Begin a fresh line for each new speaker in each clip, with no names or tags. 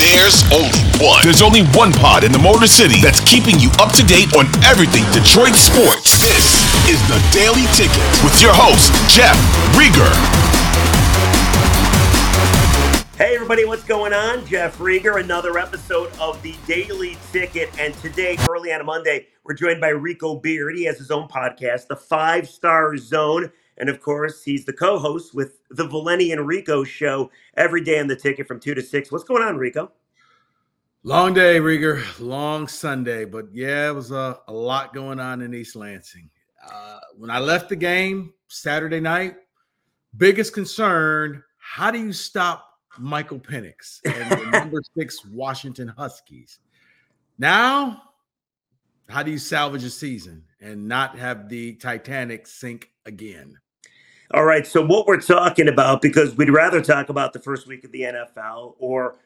There's only one. There's only one pod in the Motor City that's keeping you up to date on everything Detroit sports. This is the Daily Ticket with your host, Jeff Riger.
Hey everybody, what's going on? Jeff Riger, another episode of the Daily Ticket. And today, early on a Monday, we're joined by Rico Beard. He has his own podcast, The Five Star Zone. And of course, he's the co host with the Valenti and Rico show every day on the ticket from 2 to 6. What's going on, Rico?
Long day, Riger. Long Sunday. But yeah, it was a, a lot going on in East Lansing. Uh, when I left the game Saturday night, biggest concern how do you stop Michael Penix and the number six Washington Huskies? Now, how do you salvage a season and not have the Titanic sink again?
All right. So, what we're talking about, because we'd rather talk about the first week of the NFL or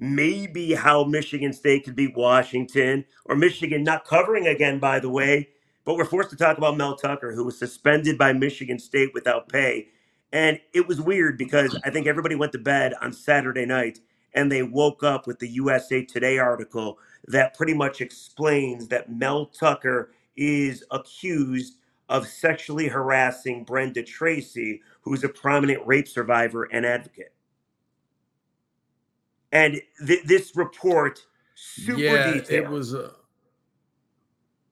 maybe how Michigan State could beat Washington or Michigan not covering again, by the way. But we're forced to talk about Mel Tucker, who was suspended by Michigan State without pay. And it was weird because I think everybody went to bed on Saturday night and they woke up with the USA Today article that pretty much explains that Mel Tucker is accused of sexually harassing Brenda Tracy, who's a prominent rape survivor and advocate. And th- this report, super
yeah,
detailed.
it was. Uh,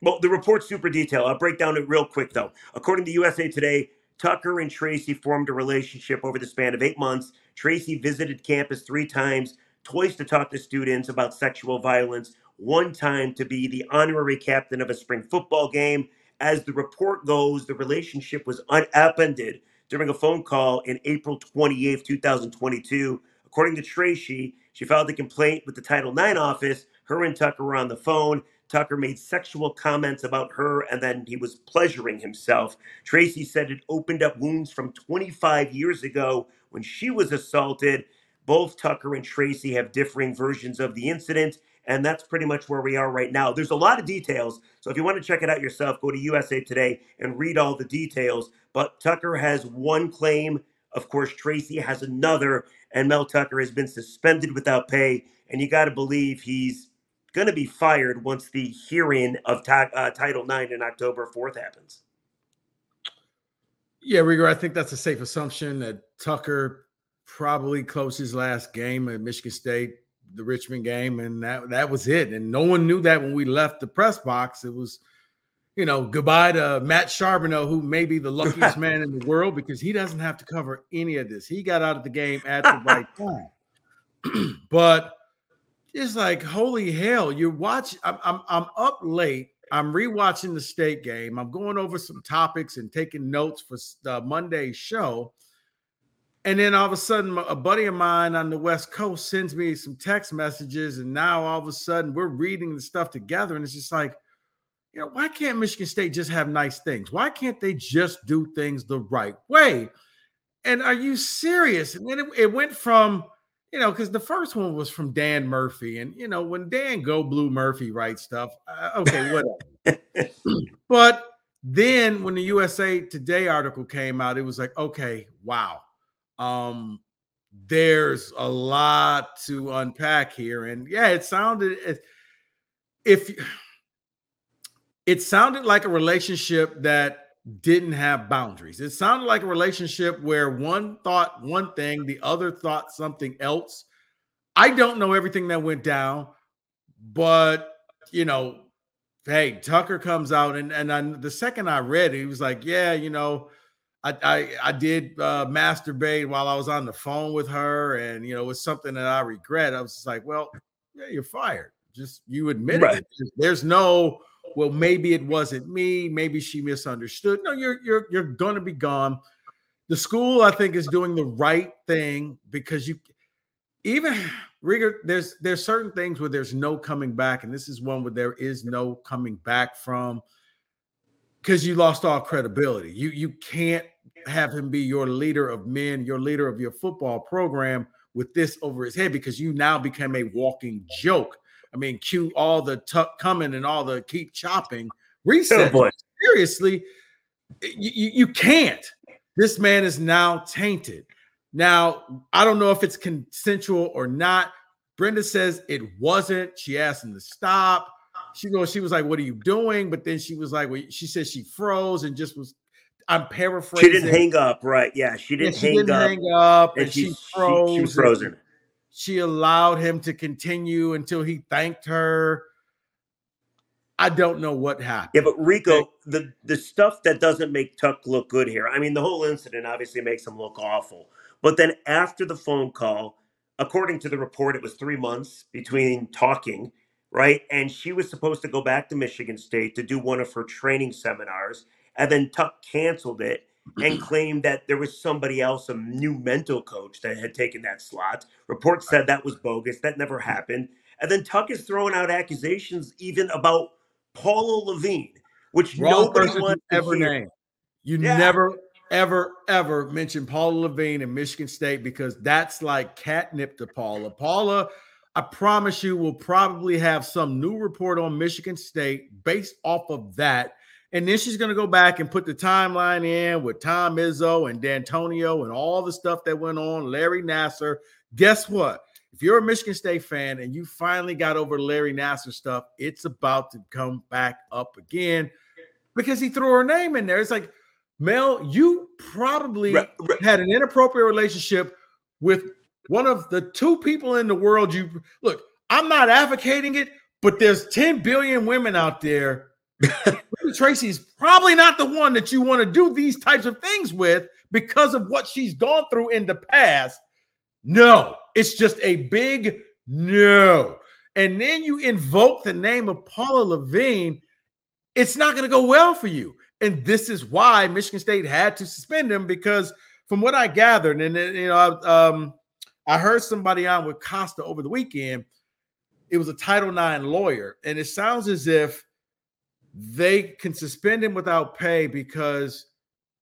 Well, the report's super detailed. I'll break down it real quick, though. According to USA Today, Tucker and Tracy formed a relationship over the span of eight months. Tracy visited campus three times, twice to talk to students about sexual violence, one time to be the honorary captain of a spring football game. As the report goes, the relationship was unupended during a phone call in April 28th, 2022. According to Tracy, she filed a complaint with the Title IX office. Her and Tucker were on the phone. Tucker made sexual comments about her and then he was pleasuring himself. Tracy said it opened up wounds from 25 years ago when she was assaulted. Both Tucker and Tracy have differing versions of the incident, and that's pretty much where we are right now. There's a lot of details, so if you want to check it out yourself, go to USA Today and read all the details. But Tucker has one claim. Of course, Tracy has another, and Mel Tucker has been suspended without pay. And you got to believe he's going to be fired once the hearing of uh, Title IX in October 4th happens.
yeah, Riger, I think that's a safe assumption that Tucker probably closed his last game at Michigan State, the Richmond game, and that that was it. And no one knew that when we left the press box. It was, you know, goodbye to Matt Charboneau, who may be the luckiest man in the world because he doesn't have to cover any of this. He got out of the game at the right time. but it's like, holy hell, you watch. I'm, I'm I'm up late. I'm rewatching the state game. I'm going over some topics and taking notes for the Monday show. And then all of a sudden, a buddy of mine on the West Coast sends me some text messages. And now all of a sudden, we're reading the stuff together. And it's just like, you know, why can't Michigan State just have nice things? Why can't they just do things the right way? And are you serious? And then it, it went from, you know, because the first one was from Dan Murphy. And, you know, when Dan Go Blue Murphy writes stuff, uh, okay, whatever. but then when the USA Today article came out, it was like, okay, wow. Um, there's a lot to unpack here. And yeah, it sounded if it sounded like a relationship that didn't have boundaries. It sounded like a relationship where one thought one thing, the other thought something else. I don't know everything that went down, but you know, hey, Tucker comes out and and I, the second I read it, he was like, "Yeah, you know, I I, I did uh, masturbate while I was on the phone with her, and you know, it's something that I regret." I was just like, "Well, yeah, you're fired. Just you admit
Right.
it. There's no." Well, maybe it wasn't me. Maybe she misunderstood. No, you're you're you're going to be gone. The school, I think, is doing the right thing because you even Riger, there's there's certain things where there's no coming back, and this is one where there is no coming back from because you lost all credibility. You you can't have him be your leader of men, your leader of your football program with this over his head because you now became a walking joke. I mean, cue all the tuck coming and all the keep chopping.
Oh,
Reset.
boy.
Seriously, you, you can't. This man is now tainted. Now, I don't know if it's consensual or not. Brenda says it wasn't. She asked him to stop. She goes, she was like, What are you doing? But then she was like, well, she said she froze and just was I'm paraphrasing.
She didn't hang up, right? Yeah, she didn't,
Yeah, she
hang,
didn't
up,
hang up,
and,
and,
she,
she,
she,
froze.
she was frozen.
She allowed him to continue until he thanked her. I don't know what happened.
Yeah, but Rico, the the stuff that doesn't make Tuck look good here. I mean, the whole incident obviously makes him look awful. But then after the phone call, according to the report, it was three months between talking, right? And she was supposed to go back to Michigan State to do one of her training seminars, and then Tuck canceled it and claimed that there was somebody else, a new mental coach, that had taken that slot. Reports said that was bogus. That never happened. And then Tuck is throwing out accusations even about Paula Lavigne, which
Wrong
nobody wants
to ever
hear.
name. You
Yeah.
never, ever, ever mention Paula Lavigne in Michigan State because that's like catnip to Paula. Paula, I promise you, we'll probably have some new report on Michigan State based off of that. And then she's going to go back and put the timeline in with Tom Izzo and Dantonio and all the stuff that went on, Larry Nassar. Guess what? If you're a Michigan State fan and you finally got over Larry Nassar stuff, it's about to come back up again because he threw her name in there. It's like, Mel, you probably
Right, right.
had an inappropriate relationship with one of the two people in the world. You look, I'm not advocating it, but there's 10 billion women out there. Tracy's probably not the one that you want to do these types of things with because of what she's gone through in the past. No, it's just a big no. And then you invoke the name of Paula Lavigne, it's not going to go well for you. And this is why Michigan State had to suspend him because, from what I gathered, and you know, um, I heard somebody on with Costa over the weekend. It was a Title IX lawyer, and it sounds as if they can suspend him without pay because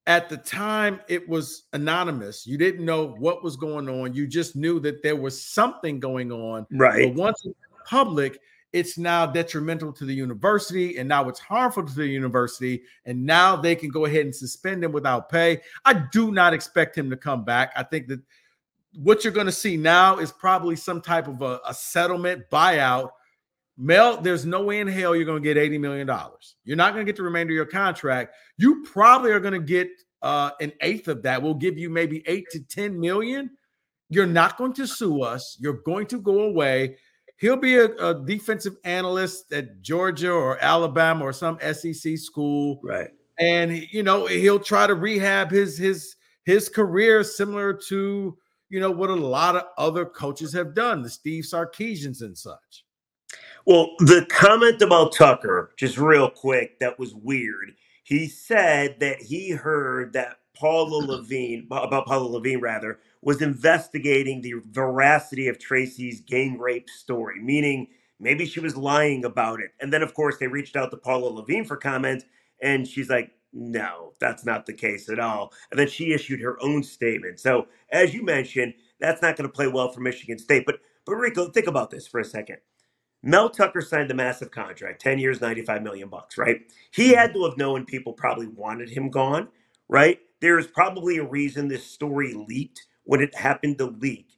at the time it was anonymous. You didn't know what was going on. You just knew that there was something going on.
Right.
But once it's public, it's now detrimental to the university, and now it's harmful to the university. And now they can go ahead and suspend him without pay. I do not expect him to come back. I think that what you're going to see now is probably some type of a, a settlement buyout. Mel, there's no way in hell you're going to get $80 million. You're not going to get the remainder of your contract. You probably are going to get uh, an eighth of that. We'll give you maybe eight to 10 million. You're not going to sue us. You're going to go away. He'll be a, a defensive analyst at Georgia or Alabama or some SEC school
Right.
and you know he'll try to rehab his his his career similar to you know what a lot of other coaches have done the steve sarkisians and such
Well, the comment about Tucker, just real quick, that was weird. He said that he heard that Paula Lavigne, about Paula Lavigne rather, was investigating the veracity of Tracy's gang rape story, meaning maybe she was lying about it. And then, of course, they reached out to Paula Lavigne for comment, and she's like, no, that's not the case at all. And then she issued her own statement. So, as you mentioned, that's not going to play well for Michigan State. But, but Rico, think about this for a second. Mel Tucker signed the massive contract, 10 years, 95 million bucks, right? He had mm-hmm. to have known people probably wanted him gone, right? There's probably a reason this story leaked when it happened to leak.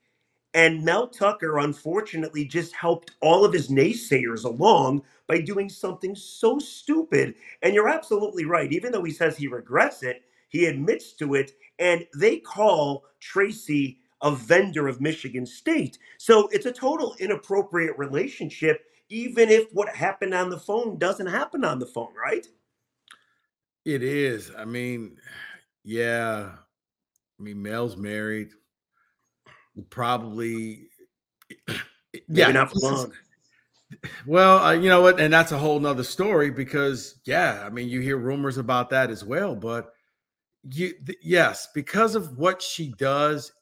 And Mel Tucker, unfortunately, just helped all of his naysayers along by doing something so stupid. And you're absolutely right. Even though he says he regrets it, he admits to it. And they call Tracy a vendor of Michigan State. So it's a total inappropriate relationship, even if what happened on the phone doesn't happen on the phone, right?
it is i mean yeah i mean mel's married probably
Maybe not for long.
Well, uh, you know what, and that's a whole nother story because yeah, I mean, you hear rumors about that as well. But you, th- yes, because of what she does,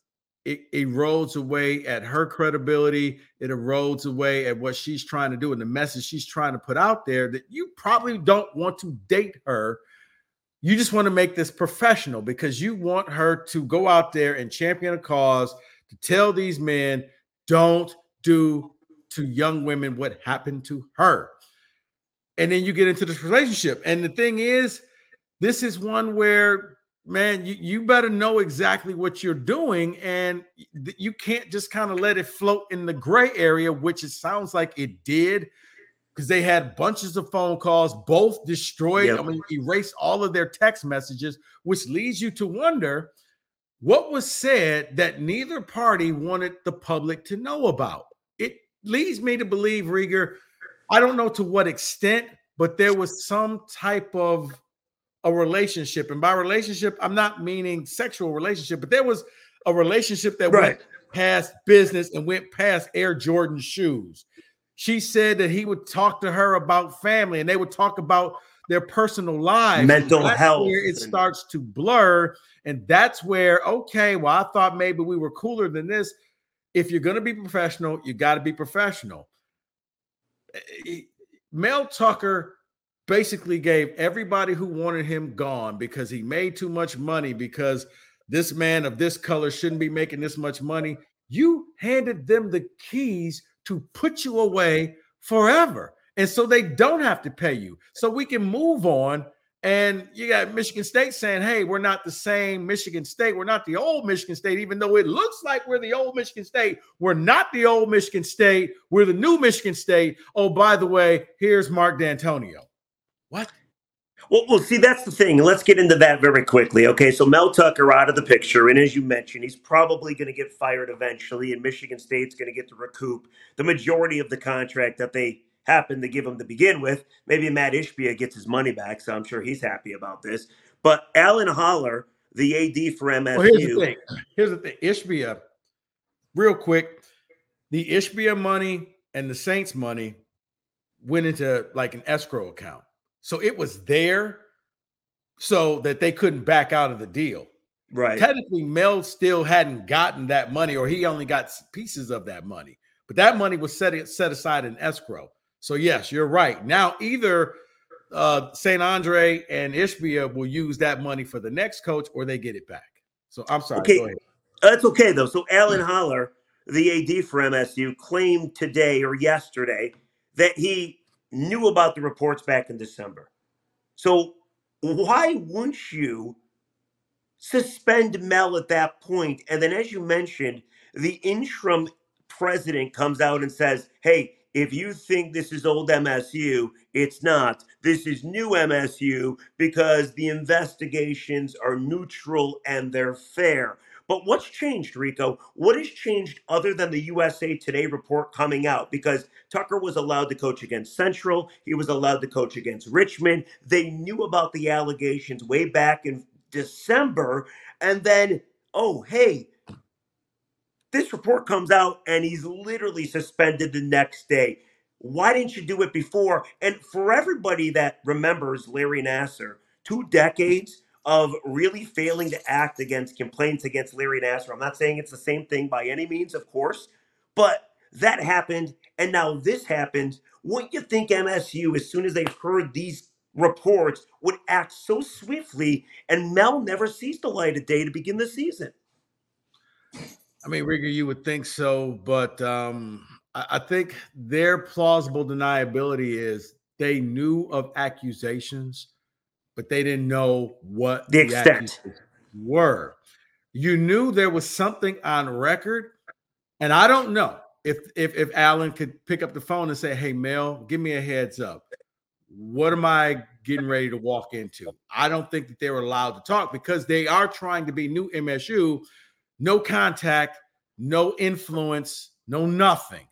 it erodes away at her credibility. It erodes away at what she's trying to do and the message she's trying to put out there. That you probably don't want to date her. You just want to make this professional because you want her to go out there and champion a cause to tell these men, don't do to young women what happened to her. And then you get into this relationship. And the thing is, this is one where man, you, you better know exactly what you're doing. And you can't just kind of let it float in the gray area, which it sounds like it did because they had bunches of phone calls, both destroyed, yep. I mean, erased all of their text messages, which leads you to wonder what was said that neither party wanted the public to know about. It leads me to believe, Riger, I don't know to what extent, but there was some type of a relationship. And by relationship, I'm not meaning sexual relationship, but there was a relationship that right. went past business and went past Air Jordan shoes. She said that he would talk to her about family and they would talk about their personal lives,
mental health.
It starts to blur. And that's where, okay, well, I thought maybe we were cooler than this. If you're going to be professional, you got to be professional. Eh, eh, Mel Tucker basically gave everybody who wanted him gone because he made too much money because this man of this color shouldn't be making this much money. You handed them the keys to put you away forever. And so they don't have to pay you. So we can move on. And you got Michigan State saying, hey, we're not the same Michigan State. We're not the old Michigan State, even though it looks like we're the old Michigan State. We're not the old Michigan State. We're the new Michigan State. Oh, by the way, here's Mark Dantonio. What?
Well, well, see, that's the thing. Let's get into that very quickly. Okay, so Mel Tucker out of the picture, and as you mentioned, he's probably going to get fired eventually, and Michigan State's going to get to recoup the majority of the contract that they happened to give him to begin with. Maybe Mat Ishbia gets his money back, so I'm sure he's happy about this. But Alan Haller, the AD for MSU. Well,
here's the thing. Here's the thing. Ishbia, real quick, the Ishbia money and the Saints money went into like an escrow account. So it was there so that they couldn't back out of the deal.
Right.
Technically, Mel still hadn't gotten that money, or he only got pieces of that money. But that money was set, set aside in escrow. So, yes, you're right. Now, either uh, St. Andre and Ishbia will use that money for the next coach or they get it back. So, I'm sorry.
Okay. That's okay, though. So, Alan Haller, the AD for MSU, claimed today or yesterday that he knew about the reports back in December. So why wouldn't you suspend Mel at that point? And then, as you mentioned, the interim president comes out and says, hey, if you think this is old MSU, it's not. This is new MSU because the investigations are neutral and they're fair. But what's changed, Rico? What has changed other than the USA Today report coming out? Because Tucker was allowed to coach against Central, he was allowed to coach against Richmond. They knew about the allegations way back in December. And then, oh, hey, this report comes out and he's literally suspended the next day. Why didn't you do it before? And for everybody that remembers Larry Nassar, two decades of really failing to act against complaints against Larry Nassar. I'm not saying it's the same thing by any means, of course, but that happened. And now this happened. Wouldn't you think MSU, as soon as they heard these reports, would act so swiftly? And Mel never sees the light of day to begin the season.
I mean, Riger, you would think so, but um, I, I think their plausible deniability is they knew of accusations but they didn't know what
the, the extent
were. You knew there was something on record, and I don't know if if if Alan could pick up the phone and say, "Hey, Mel, give me a heads up. What am I getting ready to walk into?" I don't think that they were allowed to talk because they are trying to be new MSU, no contact, no influence, no nothing.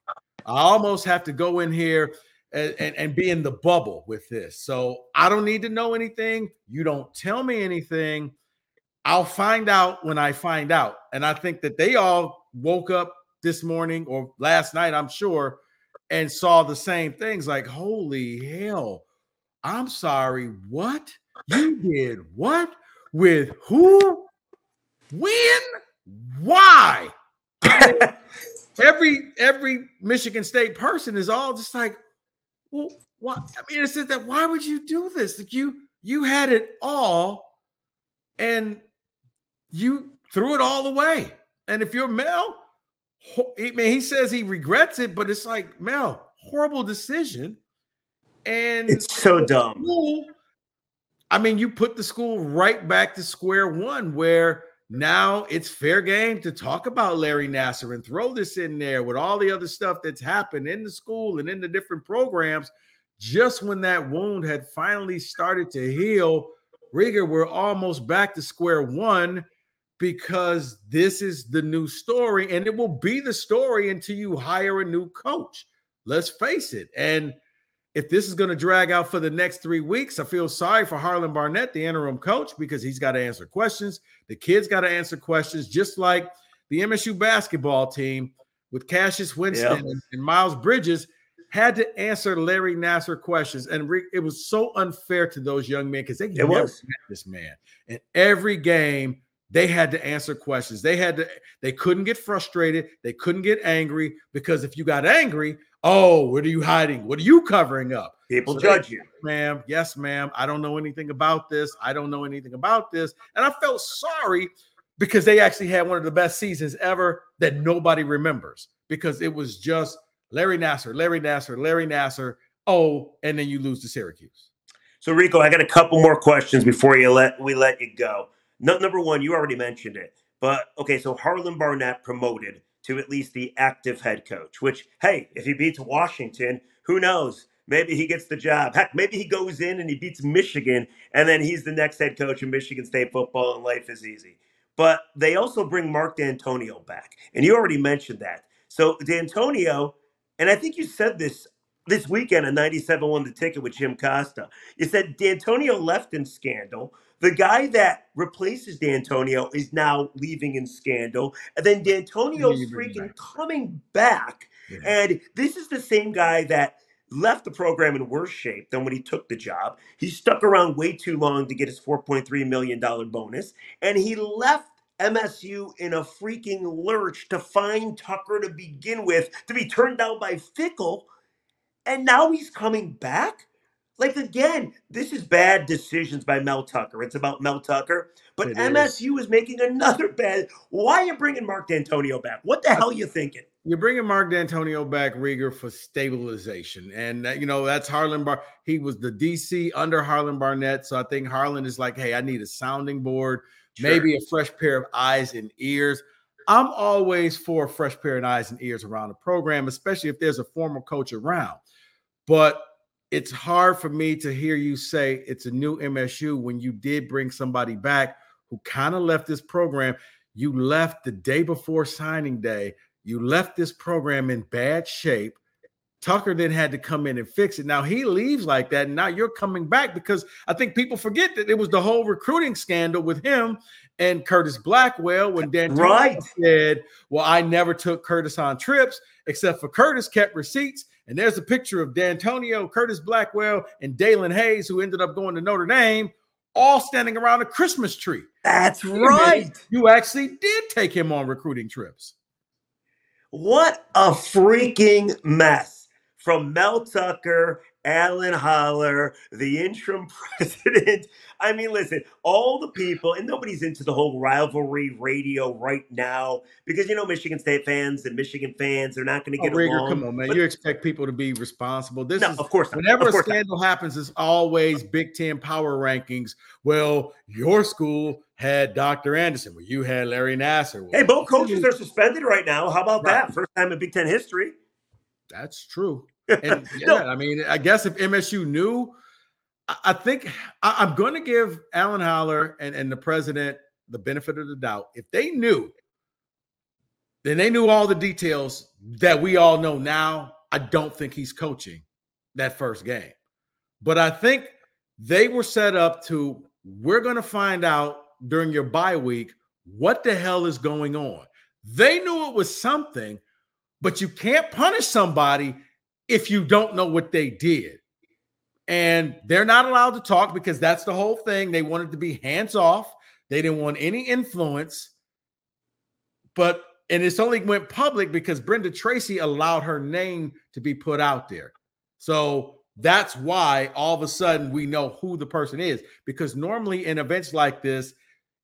I almost have to go in here and, and, and be in the bubble with this. So I don't need to know anything. You don't tell me anything. I'll find out when I find out. And I think that they all woke up this morning or last night, I'm sure, and saw the same things like, holy hell, I'm sorry, what? You did what? With who? When? Why? every every Michigan State person is all just like, well, why? I mean, it's just that why would you do this? Like you you had it all, and you threw it all away. And if you're Mel, I mean, he says he regrets it, but it's like Mel, horrible decision. And
it's so dumb.
I mean, you put the school right back to square one where now it's fair game to talk about Larry Nassar and throw this in there with all the other stuff that's happened in the school and in the different programs. Just when that wound had finally started to heal, Riger, we're almost back to square one because this is the new story and it will be the story until you hire a new coach. Let's face it. And if this is going to drag out for the next three weeks, I feel sorry for Harlan Barnett, the interim coach, because he's got to answer questions. The kids got to answer questions, just like the MSU basketball team with Cassius Winston yep. and, Miles Bridges had to answer Larry Nassar questions. And re- it was so unfair to those young men because they it never was. met this man. In every game, they had to answer questions. They had to, they couldn't get frustrated. They couldn't get angry because if you got angry, Oh, what are you hiding? What are you covering up?
People so judge they, you.
Ma'am, yes, ma'am. I don't know anything about this. I don't know anything about this. And I felt sorry because they actually had one of the best seasons ever that nobody remembers because it was just Larry nassar Larry nassar Larry nassar Oh, and then you lose to Syracuse.
So Rico, I got a couple more questions before you let we let you go. Number one, you already mentioned it, but okay. So Harlan Barnett promoted to at least the active head coach, which, hey, if he beats Washington, who knows? Maybe he gets the job. Heck, maybe he goes in and he beats Michigan, and then he's the next head coach of Michigan State football, and life is easy. But they also bring Mark Dantonio back, and you already mentioned that. So Dantonio, and I think you said this this weekend in 97 won the ticket with Jim Costa. You said Dantonio left in scandal. The guy that replaces Dantonio is now leaving in scandal. And then Dantonio's freaking back. coming back. Yeah. And this is the same guy that left the program in worse shape than when he took the job. He stuck around way too long to get his $4.3 million bonus. And he left MSU in a freaking lurch to find Tucker to begin with, to be turned down by Fickell. And now he's coming back? Like again, this is bad decisions by Mel Tucker. It's about Mel Tucker, but it MSU is. making another bad. Why are you bringing Mark Dantonio back? What the hell are you thinking?
You're bringing Mark Dantonio back, Riger, for stabilization, and uh, you know that's Harlan Bar. He was the DC under Harlan Barnett, so I think Harlan is like, hey, I need a sounding board, sure. maybe a fresh pair of eyes and ears. I'm always for a fresh pair of eyes and ears around the program, especially if there's a former coach around. But it's hard for me to hear you say it's a new MSU when you did bring somebody back who kind of left this program. You left the day before signing day. You left this program in bad shape. Tucker then had to come in and fix it. Now he leaves like that. And now you're coming back because I think people forget that it was the whole recruiting scandal with him and Curtis Blackwell when Dan right. said, Well, I never took Curtis on trips, except for Curtis kept receipts and there's a picture of Dantonio, Curtis Blackwell, and Daelin Hayes, who ended up going to Notre Dame, all standing around a Christmas tree.
That's right.
You actually did take him on recruiting trips.
What a freaking mess from Mel Tucker Alan Haller, the interim president. I mean, listen, all the people, and nobody's into the whole rivalry radio right now because you know Michigan State fans and Michigan fans they're not going to oh, get oh, along.
Come on, man! But, you expect people to be responsible. This
no,
is
of course. Not.
Whenever
of course
a scandal not. happens, it's always Big Ten power rankings. Well, your school had Dr. Anderson. Well, you had Larry Nassar. Well,
hey, both coaches are suspended right now. How about right. that? First time in Big Ten history.
That's true. And yeah, no. I mean, I guess if MSU knew, I think I, am going to give Alan Haller and, and the president the benefit of the doubt. If they knew, then they knew all the details that we all know now. I don't think he's coaching that first game. But I think they were set up to, we're going to find out during your bye week what the hell is going on. They knew it was something, but you can't punish somebody if you don't know what they did. And they're not allowed to talk because that's the whole thing. They wanted to be hands off. They didn't want any influence. But and it's only went public because Brenda Tracy allowed her name to be put out there. So that's why all of a sudden we know who the person is. Because normally in events like this,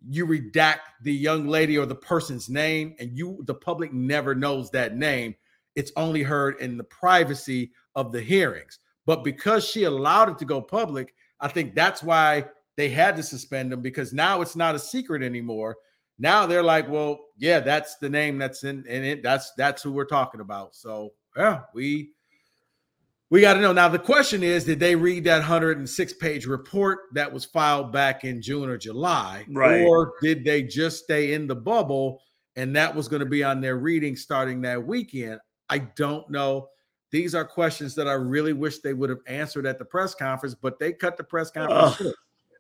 you redact the young lady or the person's name, and you the public never knows that name it's only heard in the privacy of the hearings. But because she allowed it to go public, I think that's why they had to suspend him because now it's not a secret anymore. Now they're like, well, yeah, that's the name that's in, in it. That's that's who we're talking about. So yeah, we we got to know. Now the question is, did they read that 106 page report that was filed back in June or July,
right.
or did they just stay in the bubble and that was going to be on their reading starting that weekend? I don't know. These are questions that I really wish they would have answered at the press conference, but they cut the press conference short.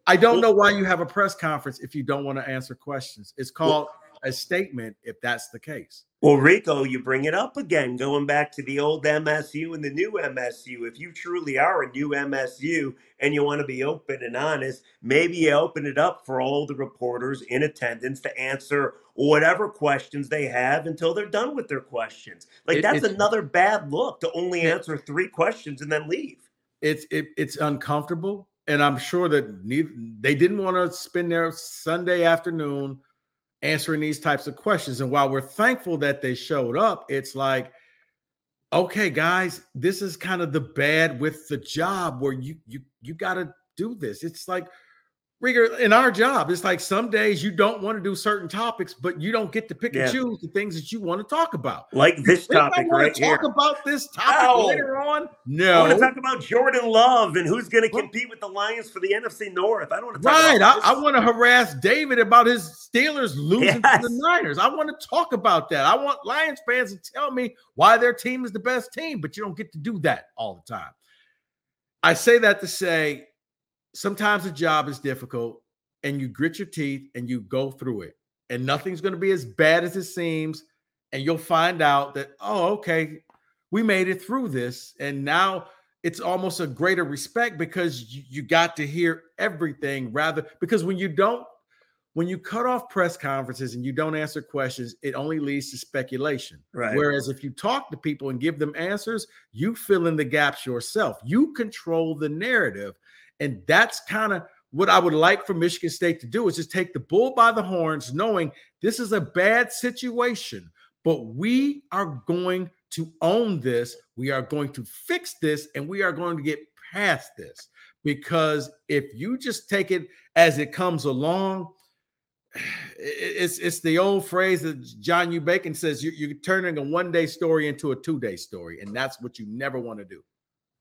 I don't know why you have a press conference if you don't want to answer questions. It's called a statement if that's the case.
Well, Rico, you bring it up again, going back to the old MSU and the new MSU. If you truly are a new MSU and you want to be open and honest, maybe you open it up for all the reporters in attendance to answer whatever questions they have until they're done with their questions. Like
It-
that's another bad look to only answer three questions and then leave.
It's it, it's uncomfortable, and I'm sure that neither, they didn't want to spend their Sunday afternoon answering these types of questions. And while we're thankful that they showed up, it's like, okay, guys, this is kind of the bad with the job where you you you got to do this. It's like Riger, in our job, it's like some days you don't want to do certain topics, but you don't get to pick
Yeah.
and choose the things that you want to talk about.
Like this topic
want
right
to talk
here.
about this topic
No.
later on. No, I
want to talk about Jordan Love and who's going to compete with the Lions for the NFC North. I don't want to talk
Right.
about
I, I want to harass David about his Steelers losing to the Niners. I want to talk about that. I want Lions fans to tell me why their team is the best team, but you don't get to do that all the time. I say that to say sometimes the job is difficult and you grit your teeth and you go through it, and nothing's going to be as bad as it seems. And you'll find out that, oh, okay, we made it through this. And now it's almost a greater respect because you, you got to hear everything rather because when you don't when you cut off press conferences and you don't answer questions it only leads to speculation
Right.
whereas if you talk to people and give them answers you fill in the gaps yourself you control the narrative and that's kind of what i would like for michigan state to do is just take the bull by the horns knowing this is a bad situation but we are going to own this. We are going to fix this and we are going to get past this. Because if you just take it as it comes along, it's it's the old phrase that John U. Bacon says you, you're turning a one day story into a two day story, and that's what you never want to do.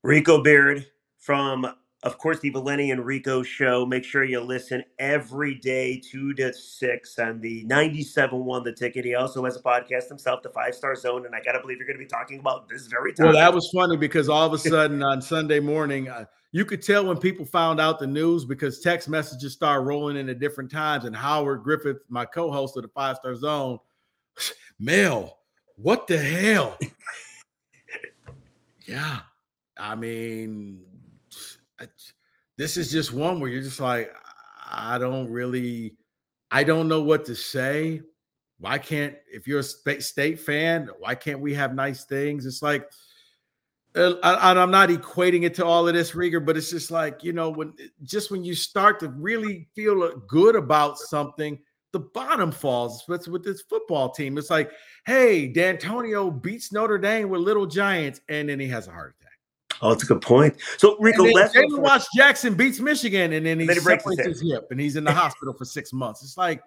Rico Beard from, of course, the Valenti and Rico show. Make sure you listen every day, 2 to 6 on the 97.1 The Ticket. He also has a podcast himself, The Five Star Zone. And I got to believe you're going to be talking about this very
time.
Well,
that was funny because all of a sudden on Sunday morning, uh, you could tell when people found out the news because text messages started rolling in at different times. And Howard Griffith, my co-host of the Five Star Zone, Mel, what the hell? yeah, I mean, this is just one where you're just like, I don't really, I don't know what to say. Why can't, if you're a state fan, why can't we have nice things? It's like, uh, and I'm not equating it to all of this, Riger, but it's just like you know, when just when you start to really feel uh, good about something, the bottom falls. That's with this football team. It's like, hey, Dantonio beats Notre Dame with Little Giants, and then he has a heart attack.
Oh, it's a good point. So, Rico,
And then Jalen Watts Jackson beats Michigan, and then he,
Then breaks his
separates his hip, and he's in the hospital for six months. It's like,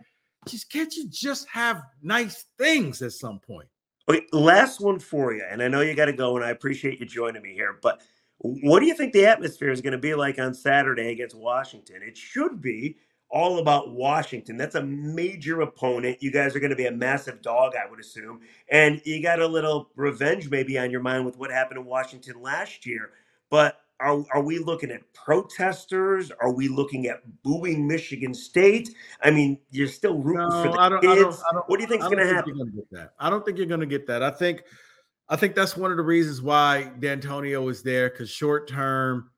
just can't you just have nice things at some point?
Okay, last one for you, and I know you got to go, and I appreciate you joining me here. But what do you think the atmosphere is going to be like on Saturday against Washington? It should be all about Washington. That's a major opponent. You guys are going to be a massive dog, I would assume, and you got a little revenge maybe on your mind with what happened in Washington last year. But are are we looking at protesters? Are we looking at booing Michigan State? I mean, you're still rooting for
No,
the
I don't,
kids.
I don't, I don't.
what do you think's going to happen?
Gonna get that. I don't think you're going to get that. I think, I think that's one of the reasons why Dantonio is there because short term,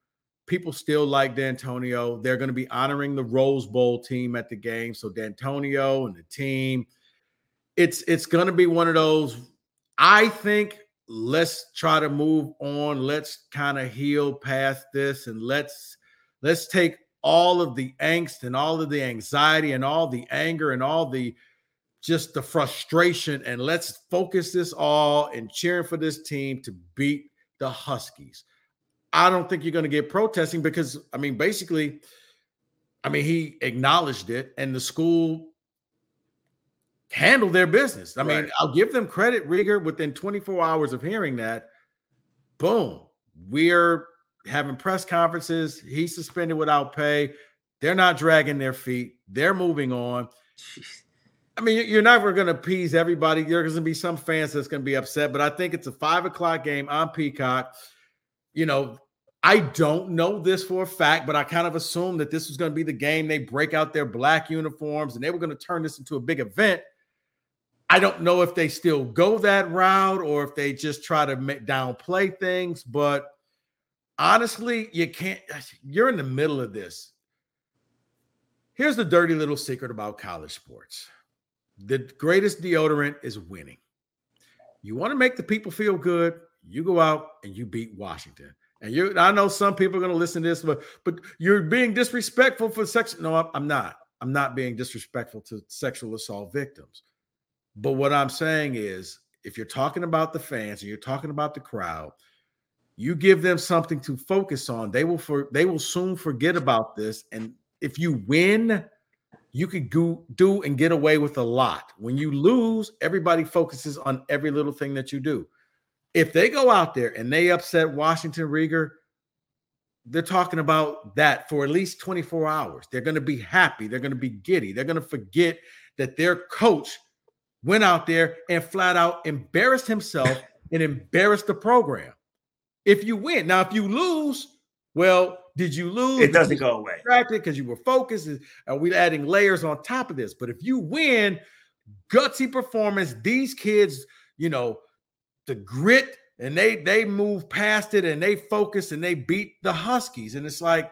people still like Dantonio. They're going to be honoring the Rose Bowl team at the game. So Dantonio and the team, it's it's going to be one of those. I think let's try to move on. Let's kind of heal past this and let's let's take all of the angst and all of the anxiety and all the anger and all the just the frustration and let's focus this all and cheering for this team to beat the Huskies. I don't think you're going to get protesting because I mean basically I mean, he acknowledged it, and the school handled their business. I mean, I'll give them credit, Riger, within 24 hours of hearing that, boom, we're having press conferences. He's suspended without pay. They're not dragging their feet. They're moving on. I mean, you're never going to appease everybody. There's going to be some fans that's going to be upset, but I think it's a five o'clock game on Peacock. You know, I don't know this for a fact, but I kind of assumed that this was going to be the game. They break out their black uniforms and they were going to turn this into a big event. I don't know if they still go that route or if they just try to downplay things, but honestly, you can't. You're in the middle of this. Here's the dirty little secret about college sports the greatest deodorant is winning. You want to make the people feel good, you go out and you beat Washington. And you, I know some people are going to listen to this, but but you're being disrespectful for sex. No, I'm not. I'm not being disrespectful to sexual assault victims. But what I'm saying is, if you're talking about the fans and you're talking about the crowd, you give them something to focus on. They will for they will soon forget about this. And if you win, you could go, do and get away with a lot. When you lose, everybody focuses on every little thing that you do. If they go out there and they upset Washington Riger, they're talking about that for at least 24 hours. They're going to be happy. They're going to be giddy. They're going to forget that their coach went out there and flat out embarrassed himself and embarrassed the program. If you win, now if you lose, well, did you lose?
It doesn't go away.
Because you were focused. Are we adding layers on top of this? But if you win, gutsy performance, these kids, you know, the grit and they they move past it and they focus and they beat the Huskies. And it's like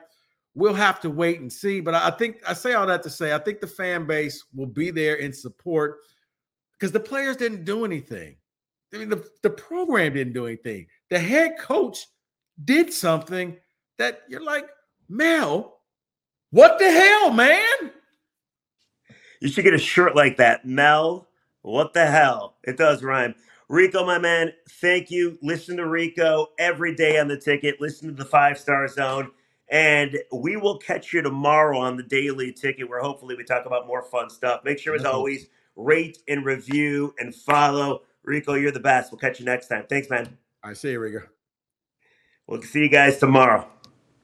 we'll have to wait and see. But I think I say all that to say I think the fan base will be there in support because the players didn't do anything. I mean, the, the program didn't do anything. The head coach did something that you're like, Mel, what the hell, man?
You should get a shirt like that. Mel, what the hell? It does rhyme. Rico, my man, thank you. Listen to Rico every day on the ticket. Listen to the five star zone. And we will catch you tomorrow on the daily ticket where hopefully we talk about more fun stuff. Make sure, as always, rate and review and follow. Rico, you're the best. We'll catch you next time. Thanks, man.
I see you, Rico.
We'll see you guys tomorrow.